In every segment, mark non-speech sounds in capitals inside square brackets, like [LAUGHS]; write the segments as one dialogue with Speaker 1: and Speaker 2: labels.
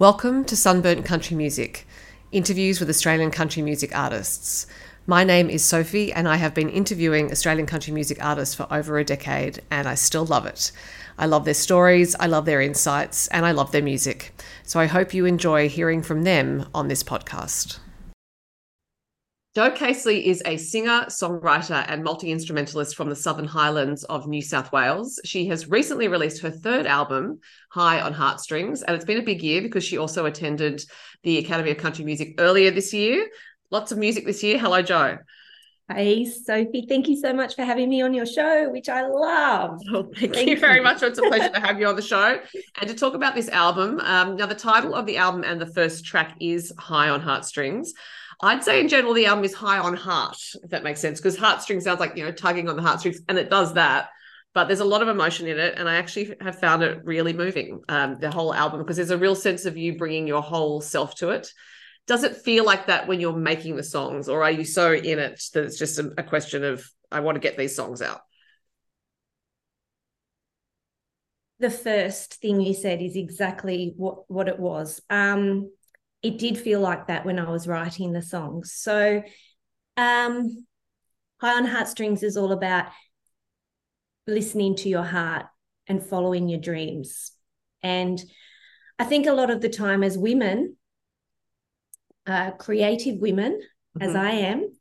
Speaker 1: Welcome to Sunburnt Country Music, interviews with Australian country music artists. My name is Sophie, and I have been interviewing Australian country music artists for over a decade, and I still love it. I love their stories, I love their insights, and I love their music. So I hope you enjoy hearing from them on this podcast. Jo Caseley is a singer, songwriter, and multi instrumentalist from the Southern Highlands of New South Wales. She has recently released her third album, High on Heartstrings, and it's been a big year because she also attended the Academy of Country Music earlier this year. Lots of music this year. Hello, Jo.
Speaker 2: Hey, Sophie, thank you so much for having me on your show, which I love.
Speaker 1: Oh, thank, thank you very much. It's a pleasure to have you on the show [LAUGHS] and to talk about this album. Um, now, the title of the album and the first track is High on Heartstrings. I'd say in general the album is high on heart, if that makes sense, because heartstring sounds like you know tugging on the heartstrings, and it does that. But there's a lot of emotion in it, and I actually have found it really moving. Um, the whole album because there's a real sense of you bringing your whole self to it. Does it feel like that when you're making the songs, or are you so in it that it's just a, a question of I want to get these songs out?
Speaker 2: The first thing you said is exactly what what it was. Um, it did feel like that when I was writing the songs. So, um, High on Heartstrings is all about listening to your heart and following your dreams. And I think a lot of the time, as women, uh, creative women, mm-hmm. as I am,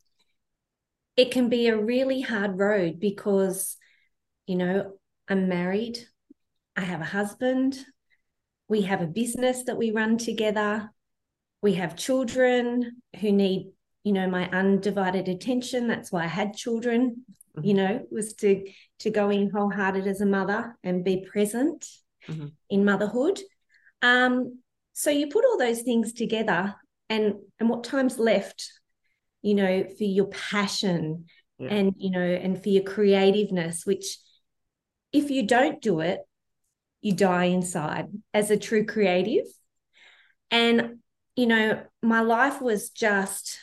Speaker 2: it can be a really hard road because, you know, I'm married, I have a husband, we have a business that we run together we have children who need you know my undivided attention that's why i had children mm-hmm. you know was to to go in wholehearted as a mother and be present mm-hmm. in motherhood um so you put all those things together and and what time's left you know for your passion yeah. and you know and for your creativeness which if you don't do it you die inside as a true creative and you know, my life was just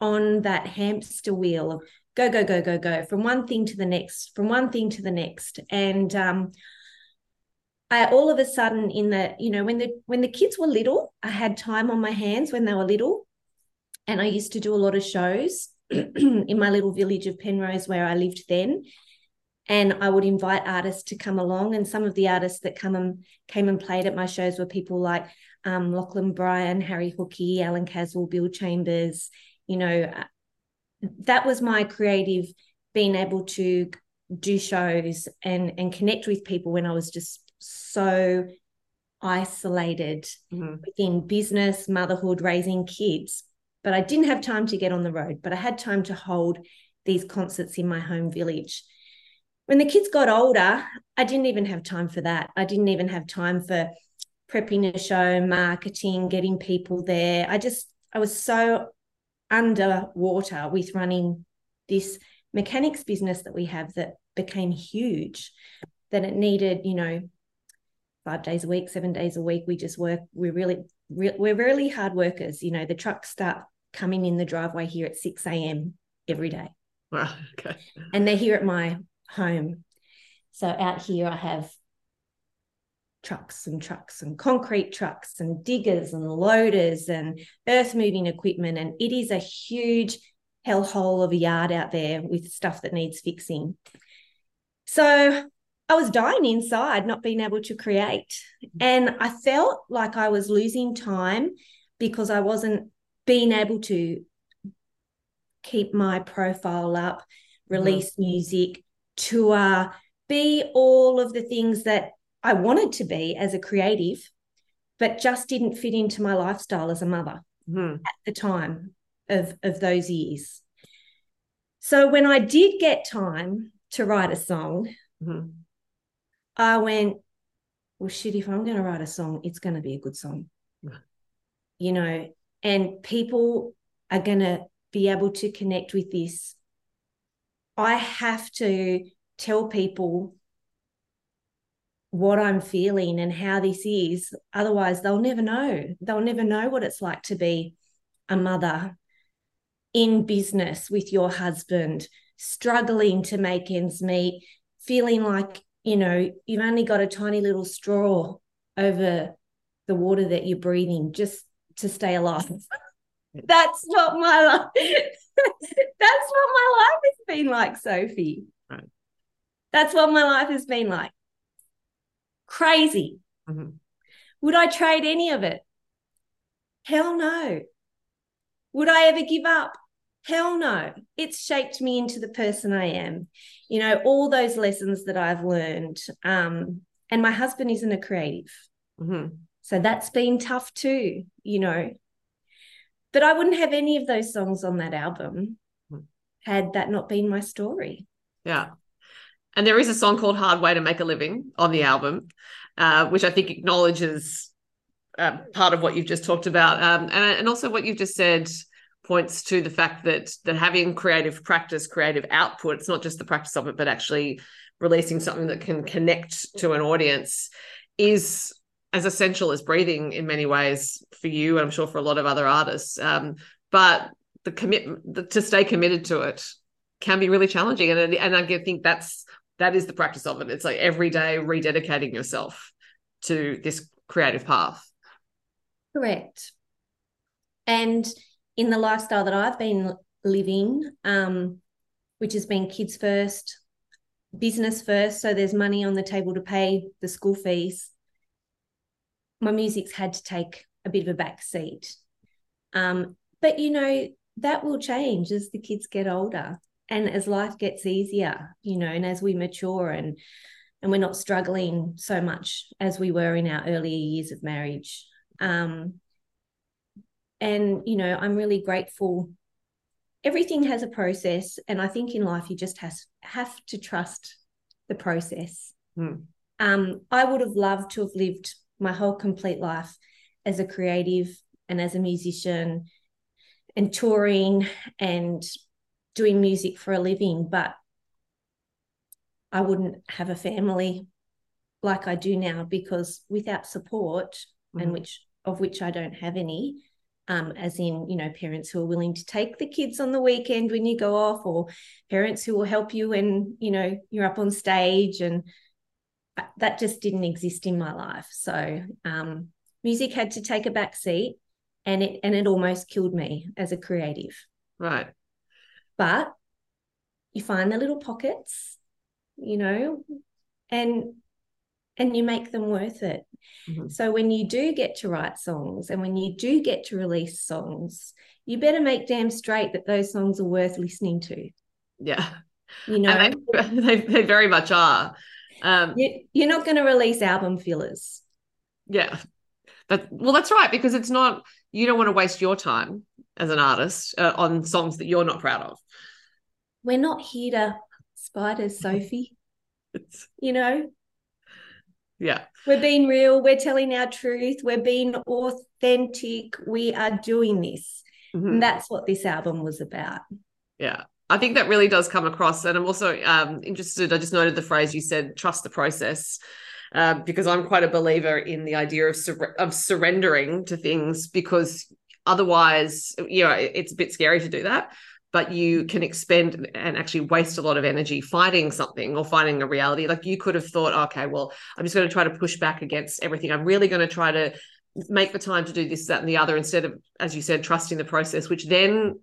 Speaker 2: on that hamster wheel of go, go, go, go, go from one thing to the next, from one thing to the next. And um, I all of a sudden in the, you know, when the when the kids were little, I had time on my hands when they were little. And I used to do a lot of shows [CLEARS THROAT] in my little village of Penrose where I lived then. And I would invite artists to come along. And some of the artists that come and came and played at my shows were people like um, Lachlan Bryan, Harry Hookey, Alan Caswell, Bill Chambers. You know, uh, that was my creative being able to do shows and and connect with people when I was just so isolated mm-hmm. within business, motherhood, raising kids. But I didn't have time to get on the road, but I had time to hold these concerts in my home village. When the kids got older, I didn't even have time for that. I didn't even have time for prepping a show, marketing, getting people there. I just, I was so underwater with running this mechanics business that we have that became huge that it needed, you know, five days a week, seven days a week. We just work. We're really, re- we're really hard workers. You know, the trucks start coming in the driveway here at 6 a.m. every day.
Speaker 1: Wow. Okay.
Speaker 2: And they're here at my home. So out here, I have trucks and trucks and concrete trucks and diggers and loaders and earth moving equipment. And it is a huge hellhole of a yard out there with stuff that needs fixing. So I was dying inside, not being able to create. And I felt like I was losing time because I wasn't being able to keep my profile up, release mm-hmm. music, tour, be all of the things that I wanted to be as a creative, but just didn't fit into my lifestyle as a mother mm. at the time of, of those years. So when I did get time to write a song, mm-hmm. I went, well, shit, if I'm going to write a song, it's going to be a good song. You know, and people are going to be able to connect with this. I have to tell people what I'm feeling and how this is. Otherwise, they'll never know. They'll never know what it's like to be a mother in business with your husband, struggling to make ends meet, feeling like, you know, you've only got a tiny little straw over the water that you're breathing just to stay alive. [LAUGHS] That's what my life [LAUGHS] that's what my life has been like, Sophie.
Speaker 1: Right.
Speaker 2: That's what my life has been like. Crazy.
Speaker 1: Mhm.
Speaker 2: Would I trade any of it? Hell no. Would I ever give up? Hell no. It's shaped me into the person I am. You know, all those lessons that I've learned. Um, and my husband isn't a creative.
Speaker 1: Mhm.
Speaker 2: So that's been tough too, you know. But I wouldn't have any of those songs on that album
Speaker 1: Hmm.
Speaker 2: had that not been my story.
Speaker 1: Yeah. And there is a song called Hard Way to Make a Living on the album, uh, which I think acknowledges uh, part of what you've just talked about. Um, and, and also what you've just said points to the fact that that having creative practice, creative output, it's not just the practice of it, but actually releasing something that can connect to an audience is as essential as breathing in many ways for you, and I'm sure for a lot of other artists. Um, but the commitment to stay committed to it can be really challenging, and and I think that's that is the practice of it. It's like every day rededicating yourself to this creative path.
Speaker 2: Correct. And in the lifestyle that I've been living, um, which has been kids first, business first, so there's money on the table to pay the school fees, my music's had to take a bit of a back seat. Um, but you know, that will change as the kids get older and as life gets easier, you know, and as we mature and and we're not struggling so much as we were in our earlier years of marriage. Um, and you know, I'm really grateful. Everything has a process, and I think in life you just has have to trust the process.
Speaker 1: Hmm.
Speaker 2: Um, I would have loved to have lived my whole complete life as a creative and as a musician and touring and doing music for a living, but I wouldn't have a family like I do now because without support, and
Speaker 1: Mhm.
Speaker 2: which of which I don't have any, um, as in you know parents who are willing to take the kids on the weekend when you go off, or parents who will help you when you know you're up on stage, and that just didn't exist in my life. So um, music had to take a back seat, and it and it almost killed me as a creative
Speaker 1: Right.
Speaker 2: But you find the little pockets you know and and you make them worth it
Speaker 1: Mhm.
Speaker 2: so when you do get to write songs and when you do get to release songs you better make damn straight that those songs are worth listening to
Speaker 1: Yeah.
Speaker 2: you know [LAUGHS]
Speaker 1: they, they, very much are. Um,
Speaker 2: you, you're not going to release album fillers
Speaker 1: yeah. But well, that's right because it's not. You don't want to waste your time as an artist uh, on songs that you're not proud of.
Speaker 2: we're not here to spiders sophie
Speaker 1: It's, [LAUGHS]
Speaker 2: you know
Speaker 1: yeah.
Speaker 2: we're being real we're telling our truth we're being authentic we are doing this
Speaker 1: Mhm.
Speaker 2: And that's what this album was about.
Speaker 1: Yeah. I think that really does come across. And I'm also um, interested, I just noted the phrase you said, trust the process, uh, because I'm quite a believer in the idea of, sur- of surrendering to things because otherwise, you know, it's a bit scary to do that. But you can expend and actually waste a lot of energy fighting something or fighting a reality. Like you could have thought, okay, well, I'm just going to try to push back against everything. I'm really going to try to make the time to do this, that, and the other instead of, as you said, trusting the process, which then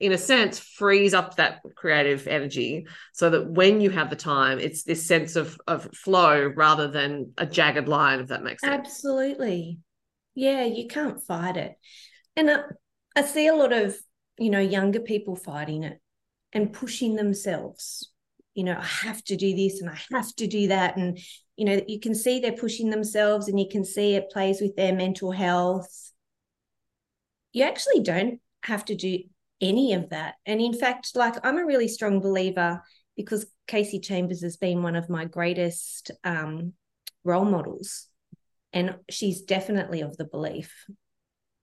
Speaker 1: in a sense frees up that creative energy so that when you have the time it's this sense of of flow rather than a jagged line if that makes sense
Speaker 2: Absolutely. Yeah, you can't fight it. And I, I see a lot of, you know, younger people fighting it and pushing themselves. You know, I have to do this and I have to do that. And, you know, you can see they're pushing themselves and you can see it plays with their mental health. You actually don't have to do any of that. And in fact, like I'm a really strong believer because Kasey Chambers has been one of my greatest um, role models. And she's definitely of the belief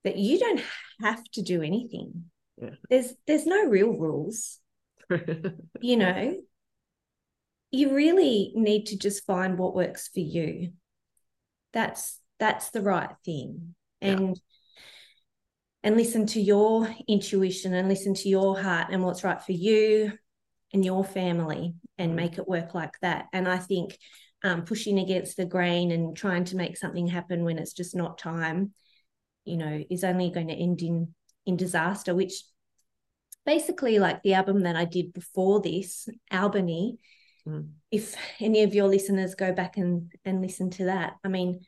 Speaker 2: that you don't have to do anything.
Speaker 1: Yeah.
Speaker 2: There's there's no real rules, [LAUGHS] you know. You really need to just find what works for you. That's that's the right thing.
Speaker 1: Yeah.
Speaker 2: And and listen to your intuition and listen to your heart and what's right for you and your family and
Speaker 1: Mm.
Speaker 2: make it work like that. And I think um, pushing against the grain and trying to make something happen when it's just not time, you know, is only going to end in in disaster. Which basically, like the album that I did before this, Albany. Mm. If any of your listeners go back and and listen to that, I mean,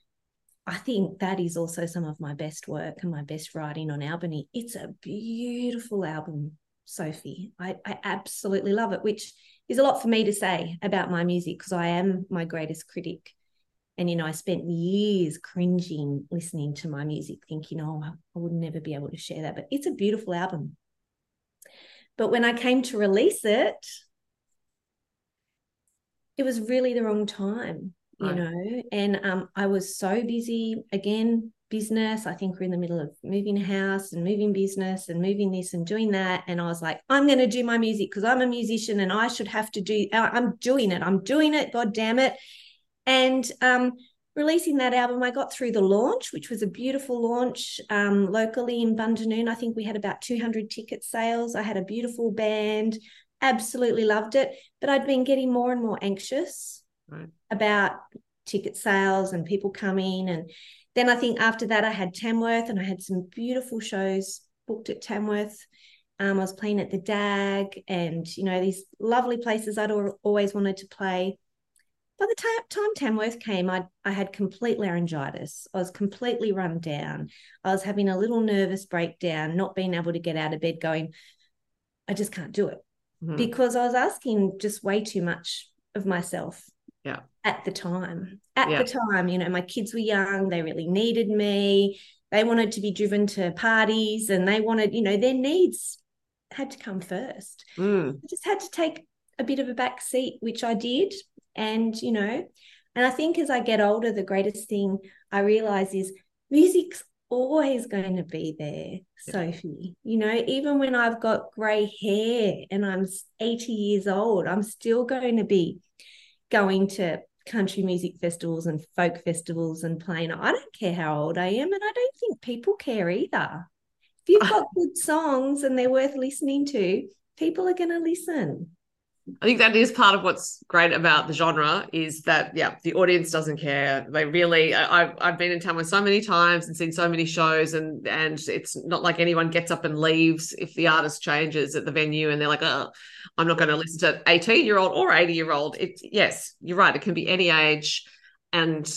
Speaker 2: I think that is also some of my best work and my best writing on Albany. It's a beautiful album, Sophie. I, I absolutely love it, which is a lot for me to say about my music because I am my greatest critic. And, you know, I spent years cringing listening to my music, thinking, oh, I would never be able to share that. But it's a beautiful album. But when I came to release it, it was really the wrong time, you right. know. And um, I was so busy again business. I think we're in the middle of moving house and moving business and moving this and doing that. And I was like, I'm going to do my music because I'm a musician and I should have to do, I'm doing it. I'm doing it. God damn it. And um, releasing that album, I got through the launch, which was a beautiful launch um, locally in Bundanoon. I think we had about 200 ticket sales. I had a beautiful band, absolutely loved it. But I'd been getting more and more anxious right. about ticket sales and people coming and then I think after that, I had Tamworth and I had some beautiful shows booked at Tamworth. Um, I was playing at the DAG and, you know, these lovely places I'd always wanted to play. By the time Tamworth came, I, I had complete laryngitis. I was completely run down. I was having a little nervous breakdown, not being able to get out of bed, going, I just can't do it. Mm-hmm. Because I was asking just way too much of myself
Speaker 1: yeah
Speaker 2: at the time at yeah. the time you know my kids were young they really needed me they wanted to be driven to parties and they wanted you know their needs had to come first
Speaker 1: mm.
Speaker 2: i just had to take a bit of a back seat which i did and you know and i think as i get older the greatest thing i realize is music's always going to be there sophie you know even when i've got gray hair and i'm 80 years old i'm still going to be going to country music festivals and folk festivals and playing. I don't care how old I am, and I don't think people care either. If you've [LAUGHS] got good songs and they're worth listening to, people are going to listen.
Speaker 1: I think that is part of what's great about the genre is that yeah, the audience doesn't care. They really I've I've been in Tamworth so many times and seen so many shows and and it's not like anyone gets up and leaves if the artist changes at the venue and they're like, oh, I'm not going to listen to 18 year old or 80 year old. It yes, you're right. It can be any age and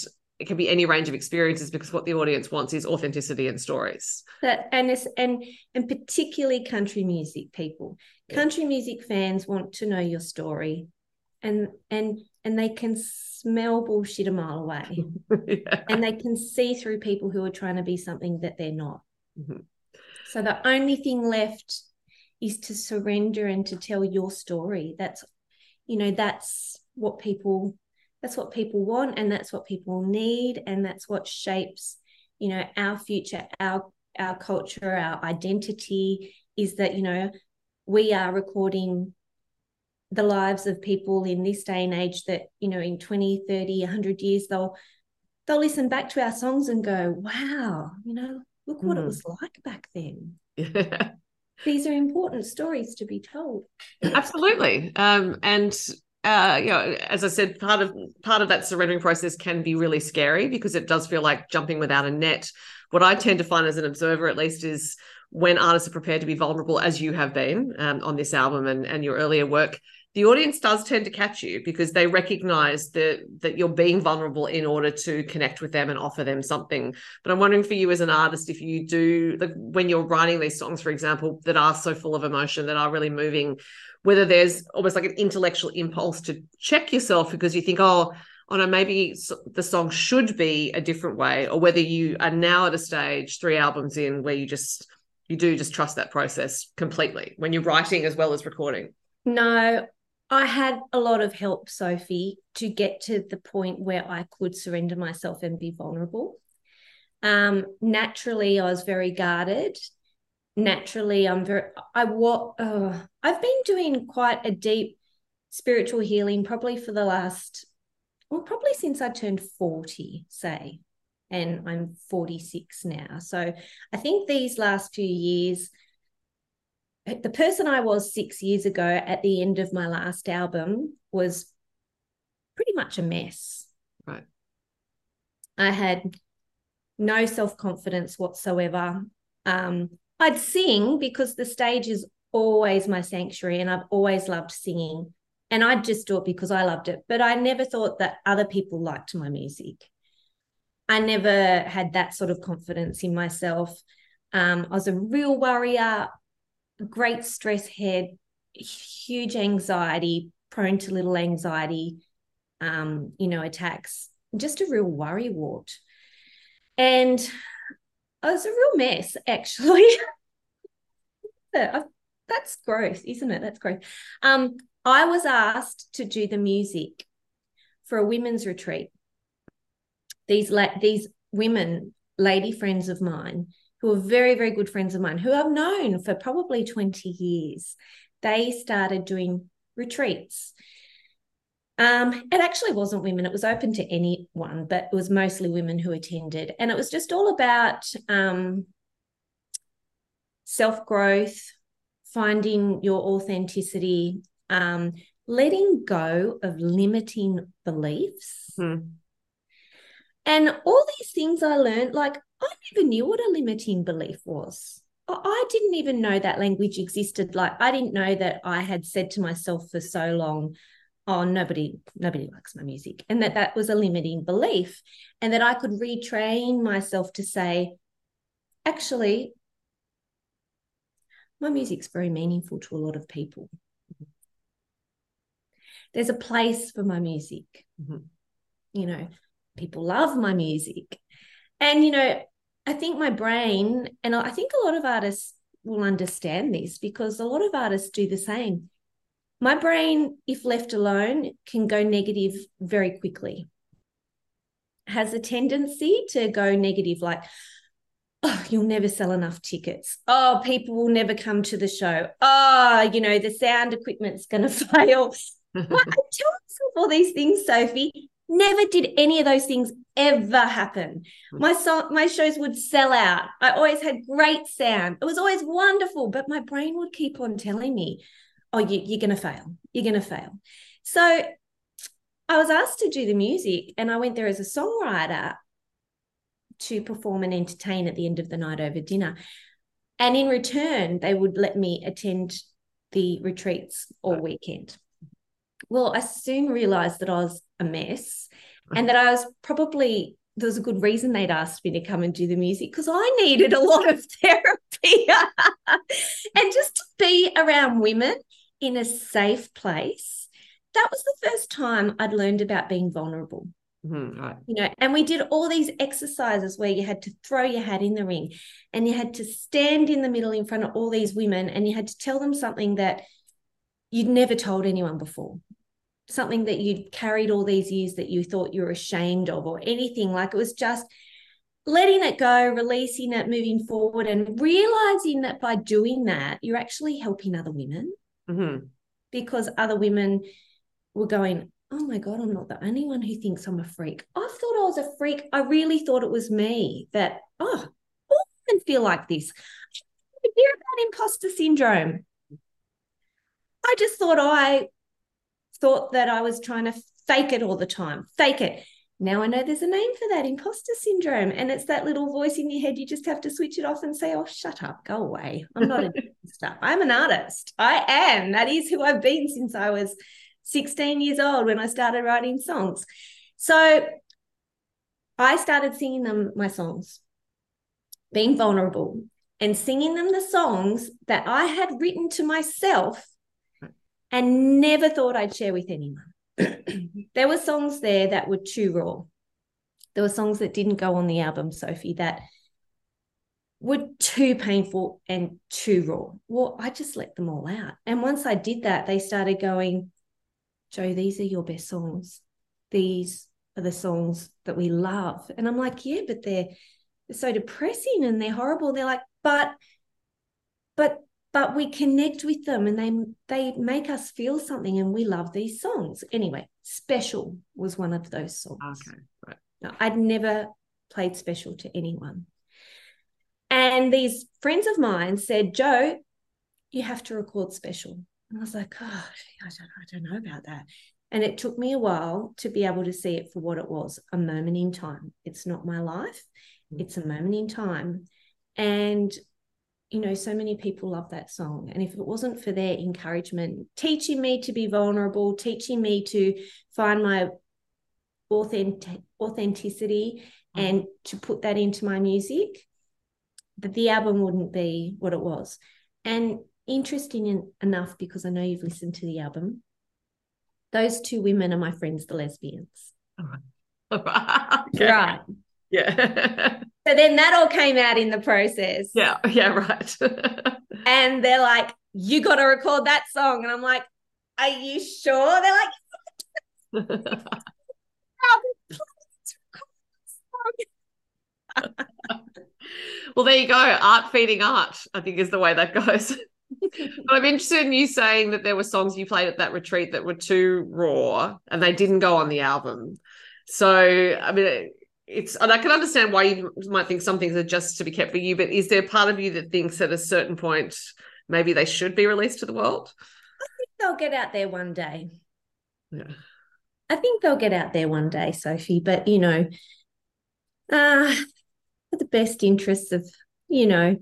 Speaker 1: it can be any range of experiences because what the audience wants is authenticity and stories.
Speaker 2: That and it's and and particularly country music people. Yeah. Country music fans want to know your story, and and and they can smell bullshit a mile away, [LAUGHS] yeah. and they can see through people who are trying to be something that they're not.
Speaker 1: Mm-hmm.
Speaker 2: So the only thing left is to surrender and to tell your story. That's you know that's what people that's what people want and that's what people need and that's what shapes you know our future our our culture our identity is that you know we are recording the lives of people in this day and age that you know in 20 30 100 years they'll they'll listen back to our songs and go wow you know look what mm. it hmm. was like back then
Speaker 1: yeah. [LAUGHS]
Speaker 2: these are important stories to be told
Speaker 1: absolutely um, and uh, you know, as I said, part of part of that surrendering process can be really scary because it does feel like jumping without a net. What I tend to find as an observer, at least, is when artists are prepared to be vulnerable, as you have been um, on this album and, and your earlier work, the audience does tend to catch you because they recognize that that you're being vulnerable in order to connect with them and offer them something. But I'm wondering for you as an artist, if you do like when you're writing these songs, for example, that are so full of emotion, that are really moving, whether there's almost like an intellectual impulse to check yourself because you think, oh, oh no, maybe the song should be a different way, or whether you are now at a stage, three albums in, where you just you do just trust that process completely when you're writing as well as recording.
Speaker 2: No, I had a lot of help, Sophie, to get to the point where I could surrender myself and be vulnerable. Um, naturally, I was very guarded naturally i'm very i what uh, i've been doing quite a deep spiritual healing probably for the last well probably since i turned 40 say and i'm 46 now so i think these last few years the person i was six years ago at the end of my last album was pretty much a mess.
Speaker 1: Right.
Speaker 2: I had no self confidence whatsoever. Um, I'd sing because the stage is always my sanctuary and I've always loved singing. And I'd just do it because I loved it. But I never thought that other people liked my music. I never had that sort of confidence in myself. Um, I was a real worrier, great stress head, huge anxiety, prone to little anxiety, um, you know, attacks, just a real worry wart. And I was a real mess, actually. [LAUGHS] That's growth, isn't it? That's growth. Um, I was asked to do the music for a women's retreat. These la- these women, lady friends of mine, who are very, very good friends of mine, who I've known for probably 20 years, they started doing retreats. Um, it actually wasn't women, it was open to anyone, but it was mostly women who attended. And it was just all about um, self growth, finding your authenticity, um, letting go of limiting beliefs.
Speaker 1: Hmm.
Speaker 2: And all these things I learned, like I never knew what a limiting belief was. I didn't even know that language existed. Like I didn't know that I had said to myself for so long, oh nobody nobody likes my music and that that was a limiting belief and that i could retrain myself to say actually my music's very meaningful to a lot of people there's a place for my music
Speaker 1: mm-hmm.
Speaker 2: you know people love my music and you know i think my brain and i think a lot of artists will understand this because a lot of artists do the same my brain, if left alone, can go negative very quickly. Has a tendency to go negative, like, oh, you'll never sell enough tickets. Oh, people will never come to the show. Oh, you know, the sound equipment's going [LAUGHS] to fail. well, I tell myself all these things, Sophie. Never did any of those things ever happen. Hmm. My song, my shows would sell out. I always had great sound. It was always wonderful, but my brain would keep on telling me, oh, you, you're going to fail. You're going to fail. So I was asked to do the music, and I went there as a songwriter to perform and entertain at the end of the night over dinner. And in return, they would let me attend the retreats all weekend. Well, I soon realized that I was a mess and that I was probably there was a good reason they'd asked me to come and do the music because I needed a lot of [LAUGHS] therapy [LAUGHS] and just to be around women in a safe place, that was the first time I'd learned about being vulnerable.
Speaker 1: Mm-hmm, right.
Speaker 2: You know, and we did all these exercises where you had to throw your hat in the ring and you had to stand in the middle in front of all these women and you had to tell them something that you'd never told anyone before something that you'd carried all these years that you thought you were ashamed of or anything like it was just letting it go releasing it moving forward and realizing that by doing that you're actually helping other women
Speaker 1: mm-hmm.
Speaker 2: because other women were going, Oh my God, I'm not the only one who thinks I'm a freak. I thought I was a freak. I really thought it was me that, oh, all women feel like this. I hear about imposter syndrome. I just thought I thought that I was trying to fake it all the time, fake it. Now I know there's a name for that imposter syndrome. And it's that little voice in your head. You just have to switch it off and say, oh, shut up, go away. I'm not a stuff. I'm an artist. I am. That is who I've been since I was 16 years old when I started writing songs. So I started singing them my songs, being vulnerable and singing them the songs that I had written to myself and never thought I'd share with anyone. [CLEARS THROAT] there were songs there that were too raw. There were songs that didn't go on the album, Sophie, that were too painful and too raw. Well, I just let them all out. And once I did that, they started going, Jo, these are your best songs. These are the songs that we love. And I'm like, yeah, but they're, they're so depressing and they're horrible. They're like, but, but but we connect with them and they they make us feel something and we love these songs. Anyway special was one of those songs.
Speaker 1: Okay right.
Speaker 2: I'd never played special to anyone. And these friends of mine said jo you have to record special. And i was like oh i don't, I don't know about that. And it took me a while to be able to see it for what it was a moment in time. It's not my life, mm. it's a moment in time. And, you know, so many people love that song. And if it wasn't for their encouragement, teaching me to be vulnerable, teaching me to find my authentic, authenticity mm. and to put that into my music, that the album wouldn't be what it was. And interesting enough, because I know you've listened to the album, those two women are my friends, the lesbians.
Speaker 1: All right. [LAUGHS] All right. Okay.
Speaker 2: right.
Speaker 1: Yeah. [LAUGHS]
Speaker 2: so then that all came out in the process.
Speaker 1: Yeah. [LAUGHS] Yeah. Right. [LAUGHS]
Speaker 2: and they're like, you got to record that song. And I'm like, are you sure? They're like, [LAUGHS]
Speaker 1: well, there you go. Art feeding art, I think is the way that goes. but I'm interested in you saying that there were songs you played at that retreat that were too raw and they didn't go on the album. So, I mean, it's, and I can understand why you might think some things are just to be kept for you, but is there part of you that thinks at a certain point maybe they should be released to the world?
Speaker 2: I think they'll get out there one day.
Speaker 1: Yeah.
Speaker 2: I think they'll get out there one day, Sophie, but you know, uh, for the best interests of, you know,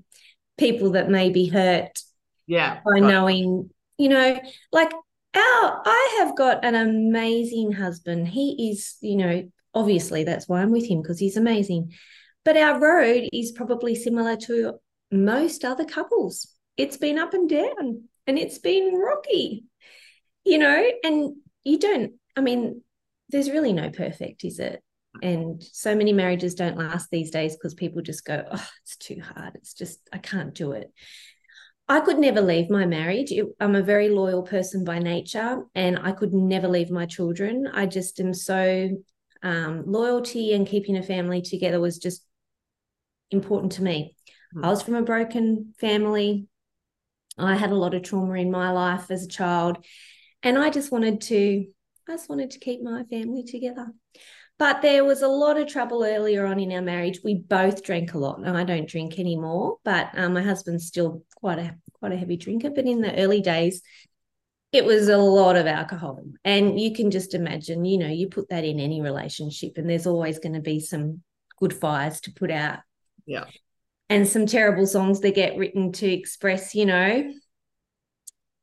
Speaker 2: people that may be hurt
Speaker 1: yeah
Speaker 2: by right. knowing you know like our i have got an amazing husband he is you know obviously that's why i'm with him because he's amazing. But our road is probably similar to most other couples. It's been up and down and it's been rocky you know and you don't i mean there's really no perfect is it? And so many marriages don't last these days because people just go oh it's too hard. It's just i can't do it. I could never leave my marriage. I'm a very loyal person by nature, and I could never leave my children. I just am so um, loyalty and keeping a family together was just important to me. Mm. I was from a broken family. I had a lot of trauma in my life as a child, and I just wanted to. I just wanted to keep my family together. But there was a lot of trouble earlier on in our marriage. We both drank a lot. and I don't drink anymore, but um, my husband's still quite a quite a heavy drinker. But in the early days, it was a lot of alcohol. And you can just imagine, you know, you put that in any relationship, and there's always going to be some good fires to put out.
Speaker 1: Yeah.
Speaker 2: And some terrible songs that get written to express, you know,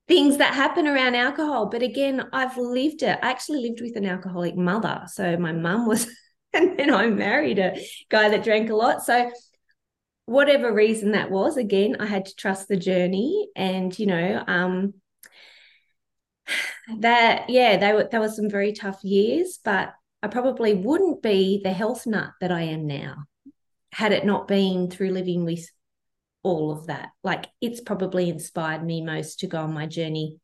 Speaker 2: things that happen around alcohol. But again, I've lived it. I actually lived with an alcoholic mother. So my mum was, [LAUGHS] and then I married a guy that drank a lot. So whatever reason that was, again, I had to trust the journey. And, you know, um, that, yeah, they were, there were some very tough years, but I probably wouldn't be the health nut that I am now had it not been through living with all of that. Like it's probably inspired me most to go on my journey.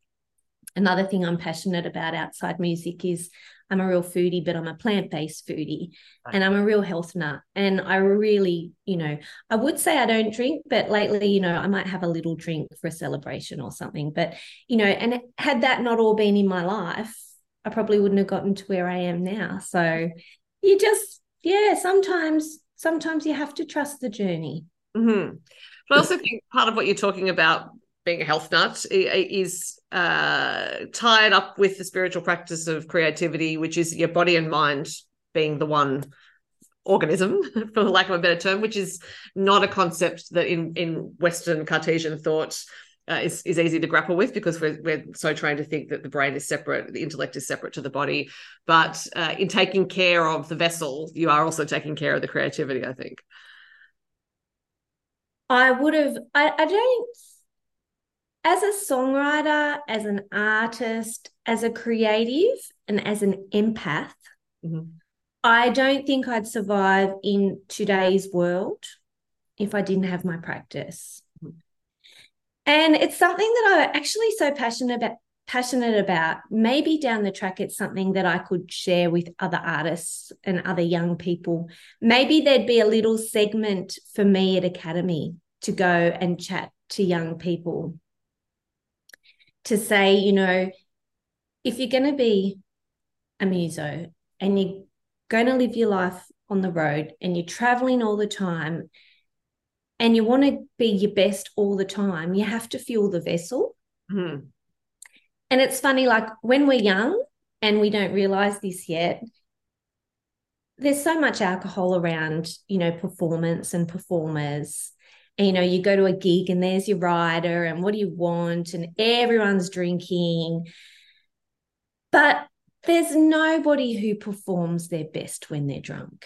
Speaker 2: Another thing I'm passionate about outside music is I'm a real foodie, but I'm a plant based foodie and I'm a real health nut. And I really, you know, I would say I don't drink, but lately, you know, I might have a little drink for a celebration or something. But, you know, and had that not all been in my life, I probably wouldn't have gotten to where I am now. So you just, yeah, sometimes, sometimes you have to trust the journey.
Speaker 1: Mm-hmm. But I also think part of what you're talking about being a health nut is uh, tied up with the spiritual practice of creativity, which is your body and mind being the one organism, [LAUGHS] for lack of a better term, which is not a concept that in in Western Cartesian thought uh, is is easy to grapple with because we're we're so trained to think that the brain is separate, the intellect is separate to the body. But uh, in taking care of the vessel, you are also taking care of the creativity. I think.
Speaker 2: I would have, I, I don't, as a songwriter, as an artist, as a creative, and as an empath,
Speaker 1: mm-hmm.
Speaker 2: I don't think I'd survive in today's world if I didn't have my practice. Mm-hmm. And it's something that I'm actually so passionate about passionate about maybe down the track it's something that i could share with other artists and other young people maybe there'd be a little segment for me at academy to go and chat to young people to say you know if you're going to be a muso and you're going to live your life on the road and you're traveling all the time and you want to be your best all the time you have to fuel the vessel
Speaker 1: mm-hmm
Speaker 2: and it's funny, like when we're young and we don't realize this yet, there's so much alcohol around, you know, performance and performers. You know, you go to a gig and there's your rider, and what do you want? And everyone's drinking. But there's nobody who performs their best when they're drunk.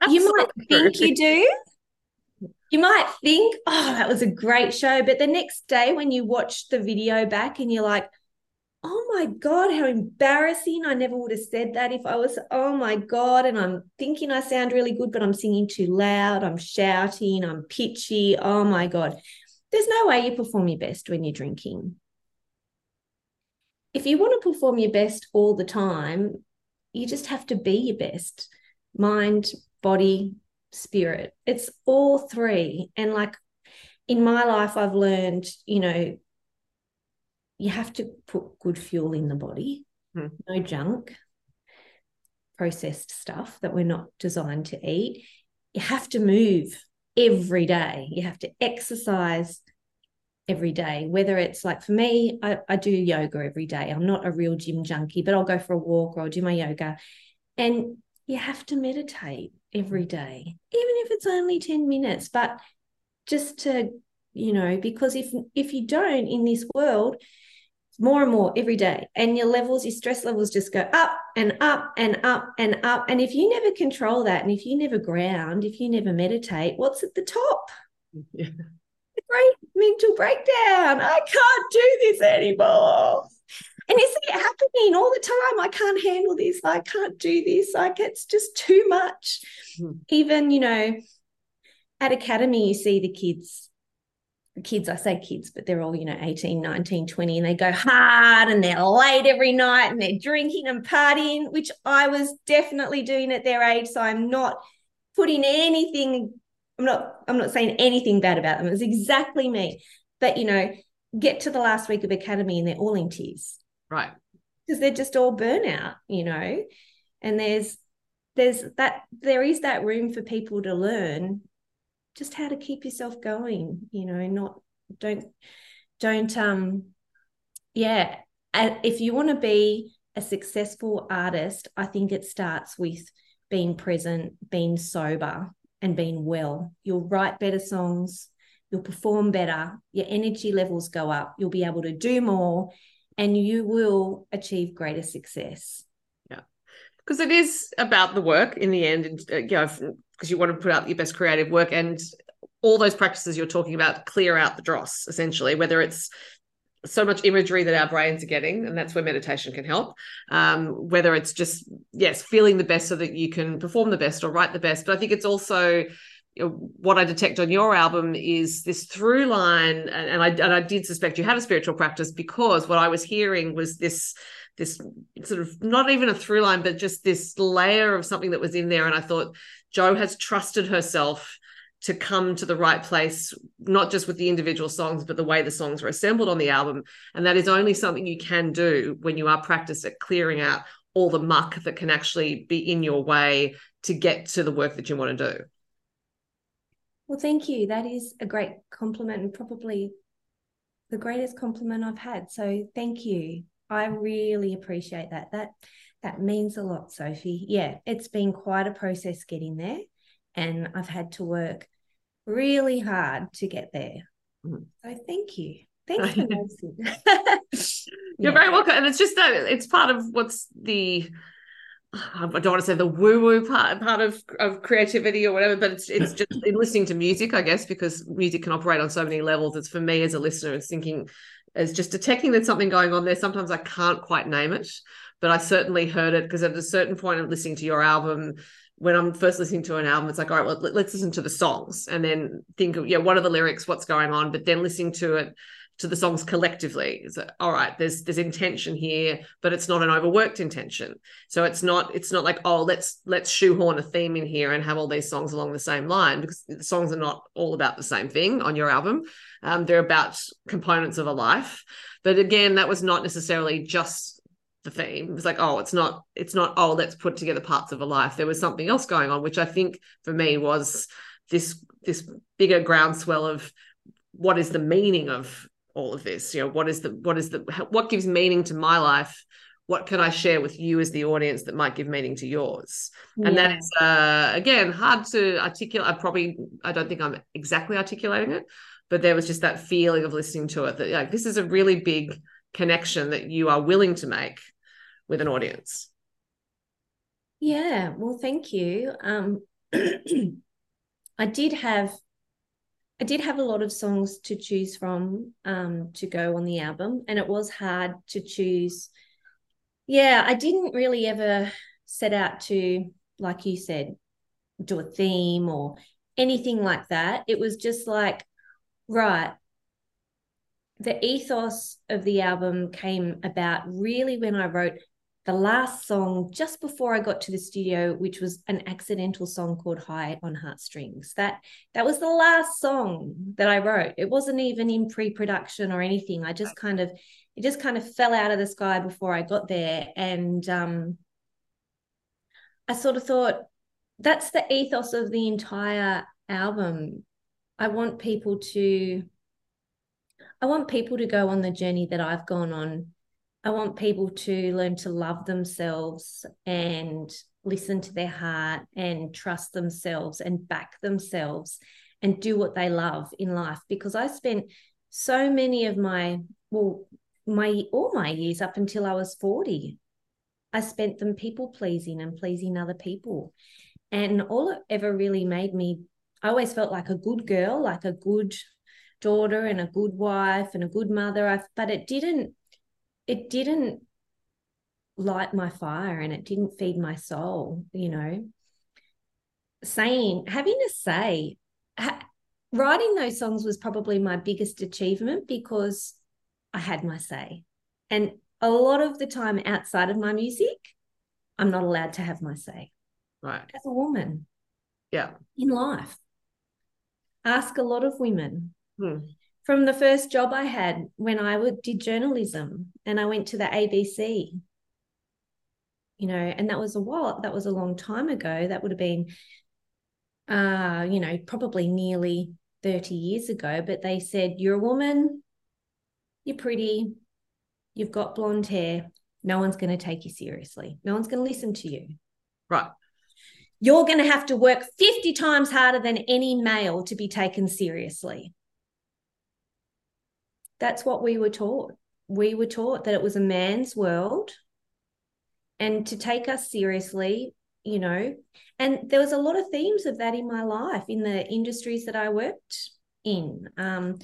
Speaker 2: Absolutely. You might think you do. You might think, oh, that was a great show. But the next day, when you watch the video back and you're like, oh my God, how embarrassing. I never would have said that if I was, oh my God. And I'm thinking I sound really good, but I'm singing too loud. I'm shouting. I'm pitchy. Oh my God. There's no way you perform your best when you're drinking. If you want to perform your best all the time, you just have to be your best mind, body, spirit. It's all three. And like in my life, I've learned, you know, you have to put good fuel in the body,
Speaker 1: hmm.
Speaker 2: no junk, processed stuff that we're not designed to eat. You have to move every day. You have to exercise every day, whether it's like for me, I, I do yoga every day. I'm not a real gym junkie, but I'll go for a walk or I'll do my yoga. And you have to meditate every day, even if it's only 10 minutes, but just to, you know, because if if you don't in this world, more and more every day. And your levels your stress levels just go up and up and up and up. And if you never control that and if you never ground if you never meditate what's at the top?
Speaker 1: Yeah.
Speaker 2: great mental breakdown. I can't do this anymore. And you see it happening all the time. I can't handle this. I can't do this. Like it's just too much. Mm. even you know at academy you see the kids kids, I say kids, but they're all, you know, 18, 19, 20, and they go hard and they're late every night and they're drinking and partying, which I was definitely doing at their age. So I'm not putting anything, I'm not, I'm not saying anything bad about them. It's exactly me. But you know, get to the last week of academy and they're all in tears.
Speaker 1: Right.
Speaker 2: Because they're just all burnout, you know. And there's there's that there is that room for people to learn just how to keep yourself going you know not don't don't um yeah if you want to be a successful artist i think it starts with being present being sober and being well. You'll write better songs you'll perform better your energy levels go up you'll be able to do more and you will achieve greater success.
Speaker 1: Yeah. Because it is about the work in the end uh, you know because you want to put out your best creative work and all those practices you're talking about clear out the dross essentially whether it's so much imagery that our brains are getting and that's where meditation can help um, whether it's just yes feeling the best so that you can perform the best or write the best. But i think it's also what i detect on your album is this through line and, and i and i did suspect you had a spiritual practice because what i was hearing was this this sort of not even a through line but just this layer of something that was in there and i thought jo has trusted herself to come to the right place, not just with the individual songs, but the way the songs were assembled on the album. And that is only something you can do when you are practiced at clearing out all the muck that can actually be in your way to get to the work that you want to do.
Speaker 2: Well, thank you. That is a great compliment and probably the greatest compliment I've had. So thank you. I really appreciate that. That that means a lot, Sophie. Yeah, it's been quite a process getting there. And I've had to work really hard to get there. Mm. So thank you. Thanks [LAUGHS] for [LAUGHS]
Speaker 1: You're very welcome. And it's just that it's part of what's the I don't want to say the woo woo part part of, of creativity or whatever, but it's it's just in listening to music, I guess, because music can operate on so many levels. It's for me as a listener, it's thinking as just detecting there's something going on there. Sometimes I can't quite name it, but I certainly heard it because at a certain point of listening to your album, when I'm first listening to an album, it's like, all right, well, let's listen to the songs and then think of, yeah, what are the lyrics, what's going on? But then listening to it, to the songs collectively is that, all right, there's there's intention here, but it's not an overworked intention. So it's not it's not like, oh, let's let's shoehorn a theme in here and have all these songs along the same line because the songs are not all about the same thing on your album. Um, they're about components of a life. But again, that was not necessarily just the theme. It was like, oh, it's not, it's not, oh, let's put together parts of a life. There was something else going on, which I think for me was this this bigger groundswell of what is the meaning of all of this? You know, what is the what is the what gives meaning to my life what can I share with you as the audience that might give meaning to yours? Yeah. And that is uh, again hard to articulate. I probably I don't think I'm exactly articulating it, but there was just that feeling of listening to it that like this is a really big connection that you are willing to make with an audience.
Speaker 2: Yeah, well, thank you. Um, [CLEARS THROAT] I did have I did have a lot of songs to choose from um, to go on the album, and it was hard to choose. Yeah, I didn't really ever set out to, like you said, do a theme or anything like that. It was just like, right, the ethos of the album came about really when I wrote the last song just before I got to the studio, which was an accidental song called High on Heartstrings. That that was the last song that I wrote. It wasn't even in pre-production or anything. I just kind of it just kind of fell out of the sky before I got there. And um I sort of thought that's the ethos of the entire album. I want people to I want people to go on the journey that I've gone on I want people to learn to love themselves and listen to their heart and trust themselves and back themselves and do what they love in life. Because I spent so many of my well my all my years up until I was 40 I spent them people pleasing and pleasing other people. And all it ever really made me I always felt like a good girl like a good daughter and a good wife and a good mother. But it didn't it didn't light my fire and it didn't feed my soul, you know. Saying, having to say, ha- writing those songs was probably my biggest achievement because I had my say. And a lot of the time outside of my music, I'm not allowed to have my say.
Speaker 1: Right.
Speaker 2: As a woman.
Speaker 1: Yeah.
Speaker 2: In life. Ask a lot of women.
Speaker 1: Hmm
Speaker 2: from the first job I had when I did journalism and I went to the ABC. You know, and that was a while, that was a long time ago. That would have been, uh, you know, probably nearly 30 years ago. But they said, You're a woman, you're pretty, you've got blonde hair. No one's going to take you seriously. No one's going to listen to you.
Speaker 1: Right.
Speaker 2: You're going to have to work 50 times harder than any male to be taken seriously that's what we were taught. We were taught that it was a man's world and to take us seriously, you know. And there was a lot of themes of that in my life in the industries that I worked in. Um,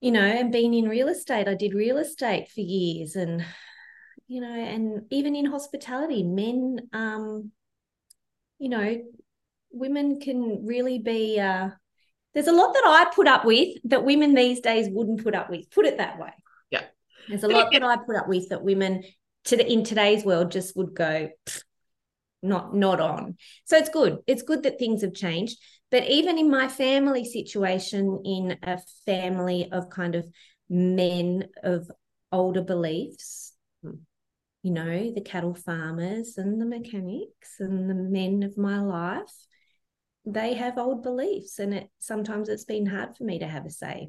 Speaker 2: you know, and being in real estate, I did real estate for years and you know, and even in hospitality, men um, you know, women can really be uh there's a lot that I put up with that women these days wouldn't put up with. Put it that way.
Speaker 1: Yeah.
Speaker 2: There's a lot that I put up with that women to the, in today's world just would go not not on. So it's good. It's good that things have changed. But even in my family situation, in a family of kind of men of older beliefs, you know, the cattle farmers and the mechanics and the men of my life, they have old beliefs and it sometimes it's been hard for me to have a say.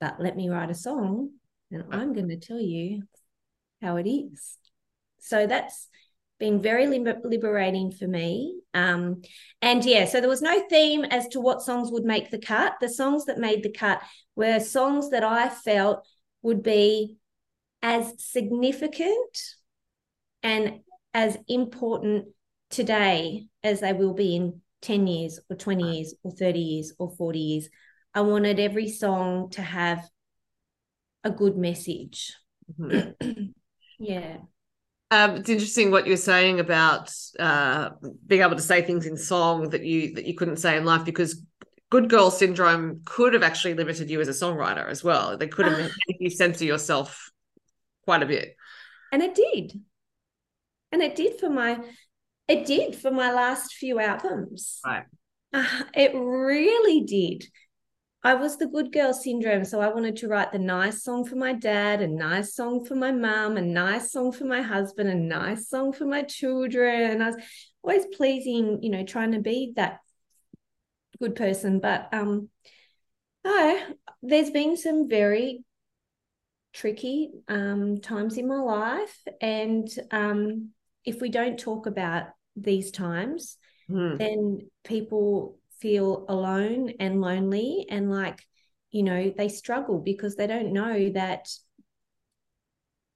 Speaker 2: But let me write a song and i'm going to tell you how it is. So that's been very liber- liberating for me. Um, and yeah so there was no theme as to what songs would make the cut. The songs that made the cut were songs that i felt would be as significant and as important today as they will be in 10 years or 20 years or 30 years or 40 years. I wanted every song to have a good message. Mm-hmm. [CLEARS THROAT] yeah.
Speaker 1: Um, it's interesting what you're saying about uh, being able to say things in song that you that you couldn't say in life because good girl syndrome could have actually limited you as a songwriter as well. They could have made you censor yourself quite a bit.
Speaker 2: And it did. And it did for my it did for my last few albums.
Speaker 1: Right.
Speaker 2: Uh, it really did. I was the good girl syndrome. So I wanted to write the nice song for my dad, a nice song for my mum, a nice song for my husband, a nice song for my children. I was always pleasing, you know, trying to be that good person. But um, no, there's been some very tricky um, times in my life. And um, if we don't talk about these times,
Speaker 1: Mm.
Speaker 2: then people feel alone and lonely and like, you know, they struggle because they don't know that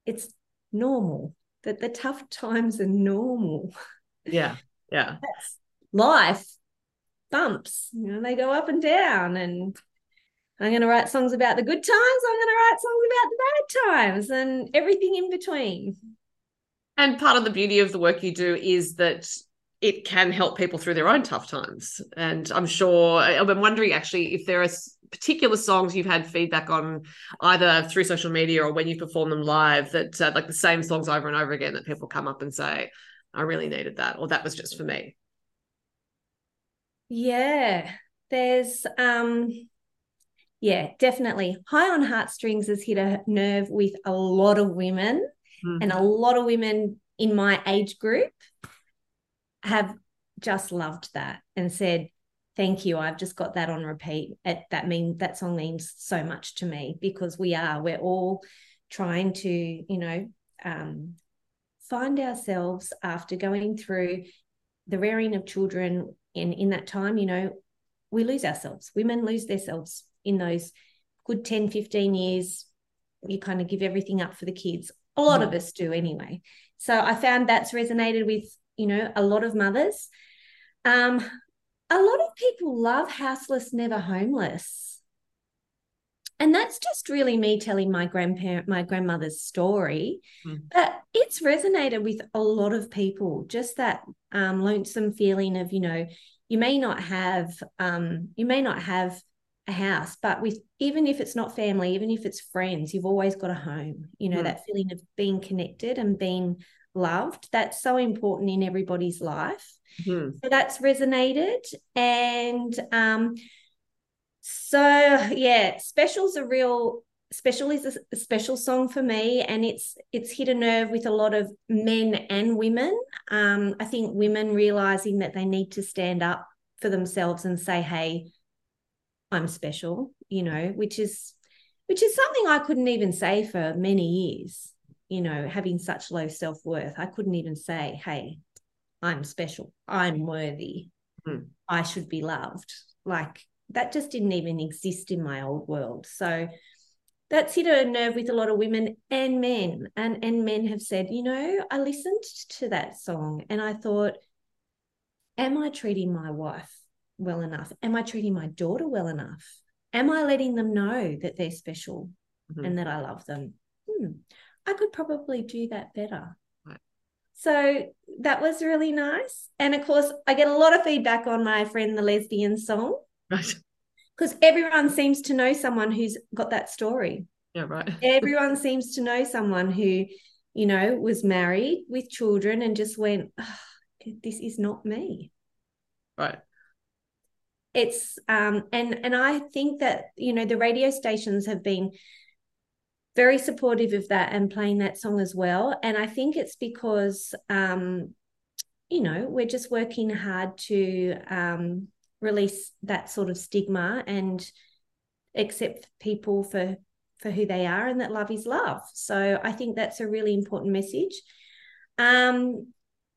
Speaker 2: it's normal, that the tough [LAUGHS] times are normal.
Speaker 1: Yeah. Yeah.
Speaker 2: That's life. Bumps, you know, they go up and down. And I'm going to write songs about the good times. I'm going to write songs about the bad times and everything in between.
Speaker 1: And part of the beauty of the work you do is that it can help people through their own tough times. And I'm sure, I'm wondering actually if there are particular songs you've had feedback on either through social media or when you perform them live that uh, like the same songs over and over again that people come up and say, I really needed that, or that was just for me.
Speaker 2: Yeah, there's um yeah, definitely. High on Heartstrings has hit a nerve with a lot of women
Speaker 1: Mm.
Speaker 2: and a lot of women in my age group have just loved that and said, Thank you. I've just got that on repeat. It, that mean that song means so much to me because we are, we're all trying to, you know, um, find ourselves after going through the rearing of children in in that time you know we lose ourselves women lose themselves in those good 10 15 years you kind of give everything up for the kids a lot
Speaker 1: Mm.
Speaker 2: of us do anyway so i found that's resonated with you know a lot of mothers um a lot of people love houseless never homeless and that's just really me telling my grandparent my grandmother's story
Speaker 1: Mm.
Speaker 2: but it's resonated with a lot of people just that um, lonesome feeling of you know you may not have um, you may not have a house but with even if it's not family even if it's friends you've always got a home you know
Speaker 1: Mm.
Speaker 2: that feeling of being connected and being loved that's so important in everybody's life
Speaker 1: Mhm.
Speaker 2: so that's resonated and um so yeah special's a real special is a, a special song for me and it's it's hit a nerve with a lot of men and women um i think women realizing that they need to stand up for themselves and say hey i'm special you know which is which is something i couldn't even say for many years you know having such low self-worth. I couldn't even say hey i'm special. I'm worthy.
Speaker 1: Hmm.
Speaker 2: i should be loved. Like that just didn't even exist in my old world. So that's hit a nerve with a lot of women and men. And and men have said you know i listened to that song and i thought am i treating my wife well enough am i treating my daughter well enough am i letting them know that they're special
Speaker 1: Mhm.
Speaker 2: and that i love them hmm, i could probably do that better
Speaker 1: Right.
Speaker 2: so that was really nice and of course i get a lot of feedback on my friend the lesbian song
Speaker 1: Right. [LAUGHS]
Speaker 2: because everyone seems to know someone who's got that story
Speaker 1: Yeah, right. [LAUGHS]
Speaker 2: everyone seems to know someone who you know was married with children and just went "Ah, this is not me
Speaker 1: Right.
Speaker 2: It's um and and i think that you know the radio stations have been very supportive of that and playing that song as well. And i think it's because um you know we're just working hard to um release that sort of stigma and accept people for for who they are and that love is love. So i think that's a really important message. Um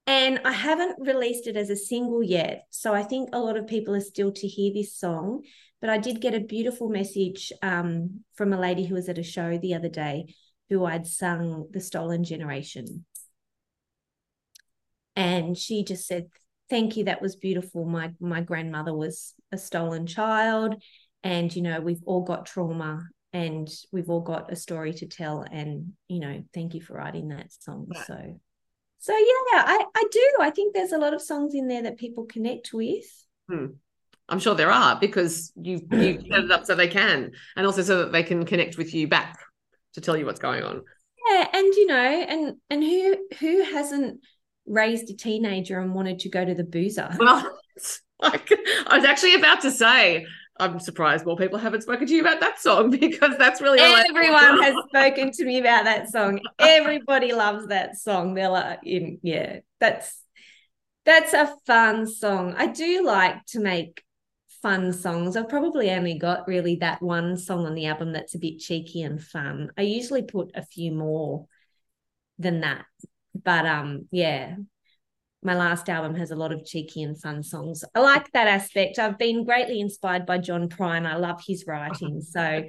Speaker 2: and I haven't released it as a single yet. So I think a lot of people are still to hear this song. But I did get a beautiful message um, from a lady who was at a show the other day who I'd sung The Stolen Generation. And she just said, Thank you. That was beautiful. My my grandmother was a stolen child. And you know, we've all got trauma and we've all got a story to tell. And, you know, thank you for writing that song. So so yeah, I, I do. I think there's a lot of songs in there that people connect with. Hmm.
Speaker 1: I'm sure there are because you you [CLEARS THROAT] set it up so they can, and also so that they can connect with you back to tell you what's going on.
Speaker 2: Yeah, and you know, and and who who hasn't raised a teenager and wanted to go to the boozer?
Speaker 1: Well, [LAUGHS] like I was actually about to say, I'm surprised more people haven't spoken to you about that song [LAUGHS] because that's really
Speaker 2: Everyone has spoken to me about that song. Everybody loves that song. They're like, in, yeah, that's that's a fun song. I do like to make fun songs. I've probably only got really that one song on the album that's a bit cheeky and fun. I usually put a few more than that. But um yeah, my last album has a lot of cheeky and fun songs. I like that aspect. I've been greatly inspired by John Prine. I love his writing. [LAUGHS] So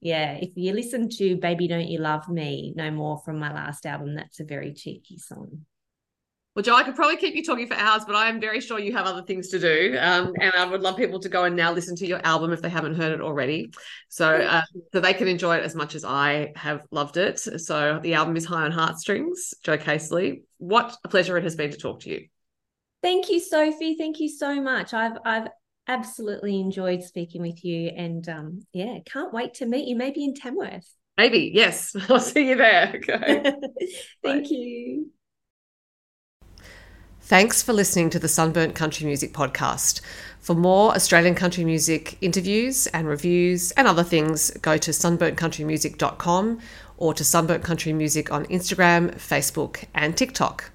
Speaker 2: yeah, if you listen to Baby Don't You Love Me No More from my last album, that's a very cheeky song.
Speaker 1: Well, Jo, I could probably keep you talking for hours, but I am very sure you have other things to do. Um, and I would love people to go and now listen to your album if they haven't heard it already. So, uh, so they can enjoy it as much as I have loved it. So the album is High on Heartstrings, Jo Caseley. What a pleasure it has been to talk to you.
Speaker 2: Thank you, Sophie. Thank you so much. I've I've absolutely enjoyed speaking with you, and um, yeah, can't wait to meet you. Maybe in Tamworth.
Speaker 1: Maybe yes. [LAUGHS] I'll see you there. [LAUGHS] Okay. [LAUGHS]
Speaker 2: Thank Bye. you.
Speaker 1: Thanks for listening to the Sunburnt Country Music Podcast. For more Australian country music interviews and reviews and other things, go to sunburntcountrymusic.com or to Sunburnt Country Music on Instagram, Facebook, and TikTok.